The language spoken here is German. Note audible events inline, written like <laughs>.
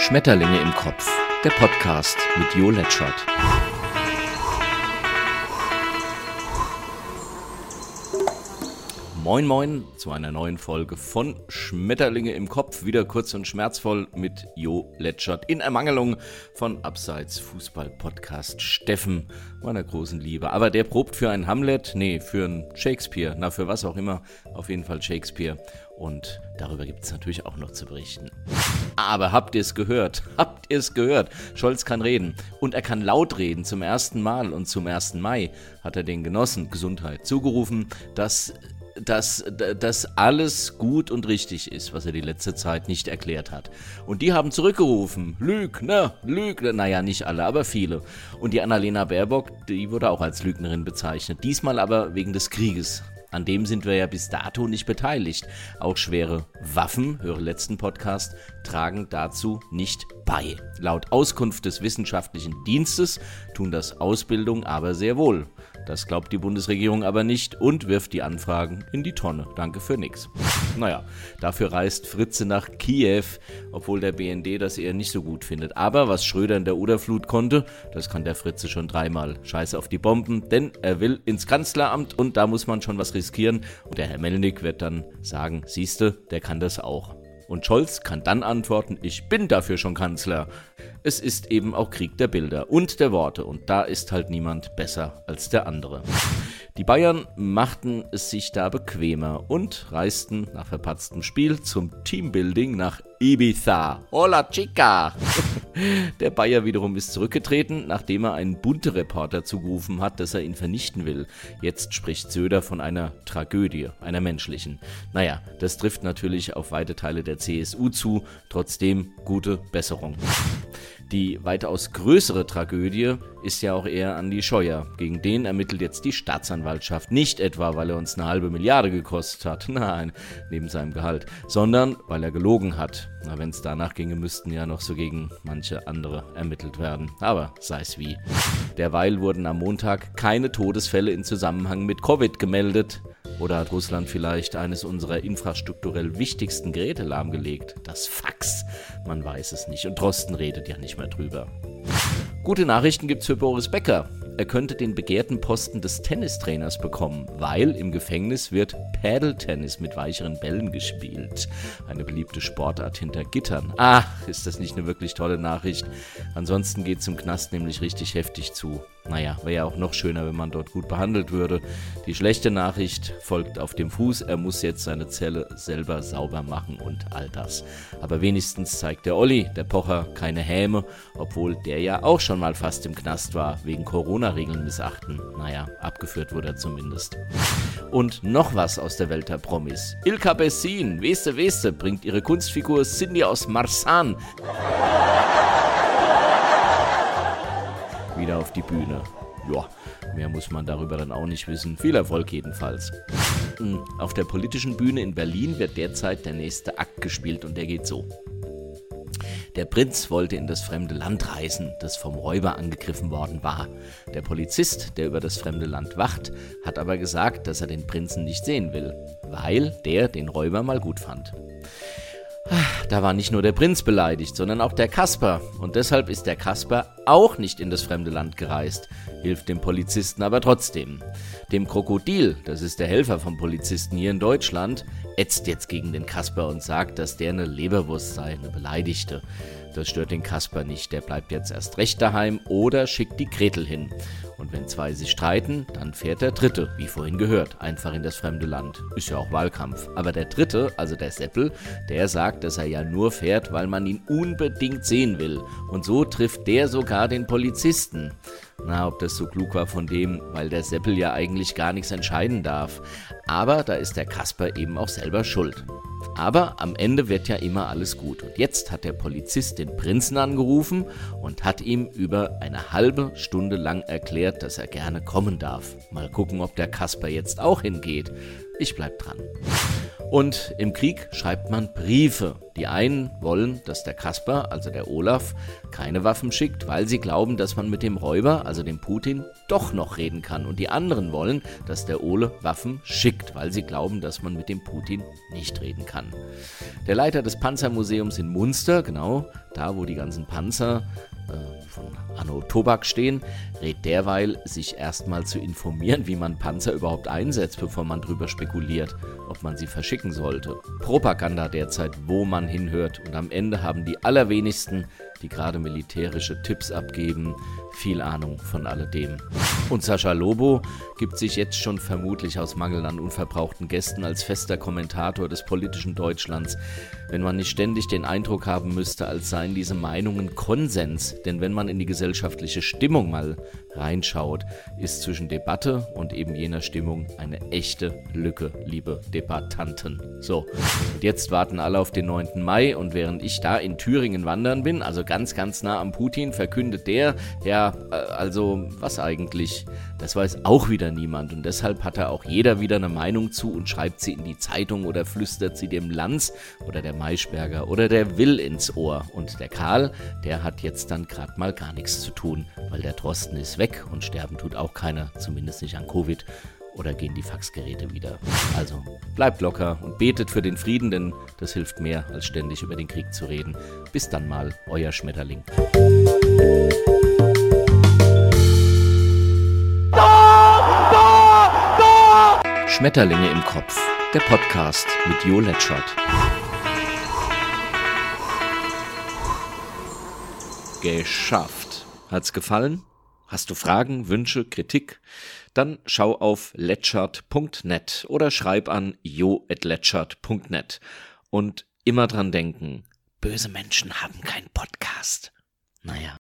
Schmetterlinge im Kopf, der Podcast mit Jo Letschert. Moin Moin zu einer neuen Folge von Schmetterlinge im Kopf, wieder kurz und schmerzvoll mit Jo Letschert in Ermangelung von Abseits Fußball Podcast Steffen, meiner großen Liebe. Aber der probt für ein Hamlet, nee, für ein Shakespeare, na für was auch immer, auf jeden Fall Shakespeare und darüber gibt es natürlich auch noch zu berichten. Aber habt ihr es gehört? <laughs> Habt ihr es gehört? Scholz kann reden. Und er kann laut reden. Zum ersten Mal und zum 1. Mai hat er den Genossen Gesundheit zugerufen, dass dass das alles gut und richtig ist, was er die letzte Zeit nicht erklärt hat. Und die haben zurückgerufen, Lügner, Lügner, naja, nicht alle, aber viele. Und die Annalena Baerbock, die wurde auch als Lügnerin bezeichnet, diesmal aber wegen des Krieges. An dem sind wir ja bis dato nicht beteiligt. Auch schwere Waffen, höre letzten Podcast, tragen dazu nicht bei. Laut Auskunft des wissenschaftlichen Dienstes tun das Ausbildung aber sehr wohl. Das glaubt die Bundesregierung aber nicht und wirft die Anfragen in die Tonne. Danke für nix. Naja, dafür reist Fritze nach Kiew, obwohl der BND das eher nicht so gut findet. Aber was Schröder in der Oderflut konnte, das kann der Fritze schon dreimal. Scheiße auf die Bomben, denn er will ins Kanzleramt und da muss man schon was riskieren. Und der Herr Melnik wird dann sagen, siehste, der kann das auch. Und Scholz kann dann antworten, ich bin dafür schon Kanzler. Es ist eben auch Krieg der Bilder und der Worte und da ist halt niemand besser als der andere. Die Bayern machten es sich da bequemer und reisten nach verpatztem Spiel zum Teambuilding nach Ibiza. Hola chica! <laughs> Der Bayer wiederum ist zurückgetreten, nachdem er einen bunte Reporter zugerufen hat, dass er ihn vernichten will. Jetzt spricht Söder von einer Tragödie, einer menschlichen. Naja, das trifft natürlich auf weite Teile der CSU zu, trotzdem gute Besserung. Die weitaus größere Tragödie ist ja auch eher Andi Scheuer. Gegen den ermittelt jetzt die Staatsanwaltschaft. Nicht etwa, weil er uns eine halbe Milliarde gekostet hat, <laughs> nein, neben seinem Gehalt, sondern weil er gelogen hat. Na, wenn es danach ginge, müssten ja noch so gegen manche andere ermittelt werden. Aber sei es wie. Derweil wurden am Montag keine Todesfälle in Zusammenhang mit Covid gemeldet. Oder hat Russland vielleicht eines unserer infrastrukturell wichtigsten Geräte lahmgelegt? Das Fax? Man weiß es nicht. Und Drosten redet ja nicht mehr drüber. Gute Nachrichten gibt's für Boris Becker. Er könnte den begehrten Posten des Tennistrainers bekommen, weil im Gefängnis wird Paddle-Tennis mit weicheren Bällen gespielt. Eine beliebte Sportart hinter Gittern. Ach, ist das nicht eine wirklich tolle Nachricht? Ansonsten geht's im Knast nämlich richtig heftig zu. Naja, wäre ja auch noch schöner, wenn man dort gut behandelt würde. Die schlechte Nachricht folgt auf dem Fuß. Er muss jetzt seine Zelle selber sauber machen und all das. Aber wenigstens zeigt der Olli, der Pocher, keine Häme, obwohl der ja auch schon mal fast im Knast war, wegen Corona-Regeln missachten. Naja, abgeführt wurde er zumindest. Und noch was aus der Welt der Promis. Ilka Bessin, Weste Weste, bringt ihre Kunstfigur Cindy aus Marsan wieder auf die Bühne. Ja, mehr muss man darüber dann auch nicht wissen. Viel Erfolg jedenfalls. Hm, auf der politischen Bühne in Berlin wird derzeit der nächste Akt gespielt und der geht so. Der Prinz wollte in das fremde Land reisen, das vom Räuber angegriffen worden war. Der Polizist, der über das fremde Land wacht, hat aber gesagt, dass er den Prinzen nicht sehen will, weil der den Räuber mal gut fand. Da war nicht nur der Prinz beleidigt, sondern auch der Kasper. Und deshalb ist der Kasper auch nicht in das fremde Land gereist, hilft dem Polizisten aber trotzdem. Dem Krokodil, das ist der Helfer vom Polizisten hier in Deutschland, ätzt jetzt gegen den Kasper und sagt, dass der eine Leberwurst sei, eine Beleidigte. Das stört den Kasper nicht, der bleibt jetzt erst recht daheim oder schickt die Gretel hin. Und wenn zwei sich streiten, dann fährt der Dritte, wie vorhin gehört, einfach in das fremde Land. Ist ja auch Wahlkampf. Aber der Dritte, also der Seppel, der sagt, dass er ja nur fährt, weil man ihn unbedingt sehen will. Und so trifft der sogar den Polizisten. Na, ob das so klug war von dem, weil der Seppel ja eigentlich gar nichts entscheiden darf. Aber da ist der Kasper eben auch selber schuld. Aber am Ende wird ja immer alles gut. Und jetzt hat der Polizist den Prinzen angerufen und hat ihm über eine halbe Stunde lang erklärt, dass er gerne kommen darf. Mal gucken, ob der Kasper jetzt auch hingeht. Ich bleib dran. Und im Krieg schreibt man Briefe. Die einen wollen, dass der Kasper, also der Olaf, keine Waffen schickt, weil sie glauben, dass man mit dem Räuber, also dem Putin, doch noch reden kann. Und die anderen wollen, dass der Ole Waffen schickt, weil sie glauben, dass man mit dem Putin nicht reden kann. Der Leiter des Panzermuseums in Munster, genau da, wo die ganzen Panzer äh, von Anno Tobak stehen, rät derweil, sich erstmal zu informieren, wie man Panzer überhaupt einsetzt, bevor man drüber spekuliert, ob man sie verschicken sollte. Propaganda derzeit, wo man hinhört und am Ende haben die allerwenigsten, die gerade militärische Tipps abgeben, viel Ahnung von alledem. Und Sascha Lobo gibt sich jetzt schon vermutlich aus Mangel an unverbrauchten Gästen als fester Kommentator des politischen Deutschlands, wenn man nicht ständig den Eindruck haben müsste, als seien diese Meinungen Konsens, denn wenn man in die gesellschaftliche Stimmung mal reinschaut, ist zwischen Debatte und eben jener Stimmung eine echte Lücke, liebe Debattanten. So, und jetzt warten alle auf den 9. Mai und während ich da in Thüringen wandern bin, also ganz, ganz nah am Putin, verkündet der, ja, äh, also was eigentlich? Das weiß auch wieder niemand und deshalb hat er auch jeder wieder eine Meinung zu und schreibt sie in die Zeitung oder flüstert sie dem Lanz oder der Maischberger oder der Will ins Ohr. Und der Karl, der hat jetzt dann gerade mal gar nichts zu tun, weil der Drosten ist weg und sterben tut auch keiner, zumindest nicht an Covid. Oder gehen die Faxgeräte wieder? Also bleibt locker und betet für den Frieden, denn das hilft mehr, als ständig über den Krieg zu reden. Bis dann mal, euer Schmetterling. Schmetterlinge im Kopf, der Podcast mit Jo Letschert. Geschafft. Hat's gefallen? Hast du Fragen, Wünsche, Kritik? Dann schau auf letschert.net oder schreib an jo.letschert.net. Und immer dran denken, böse Menschen haben keinen Podcast. Naja.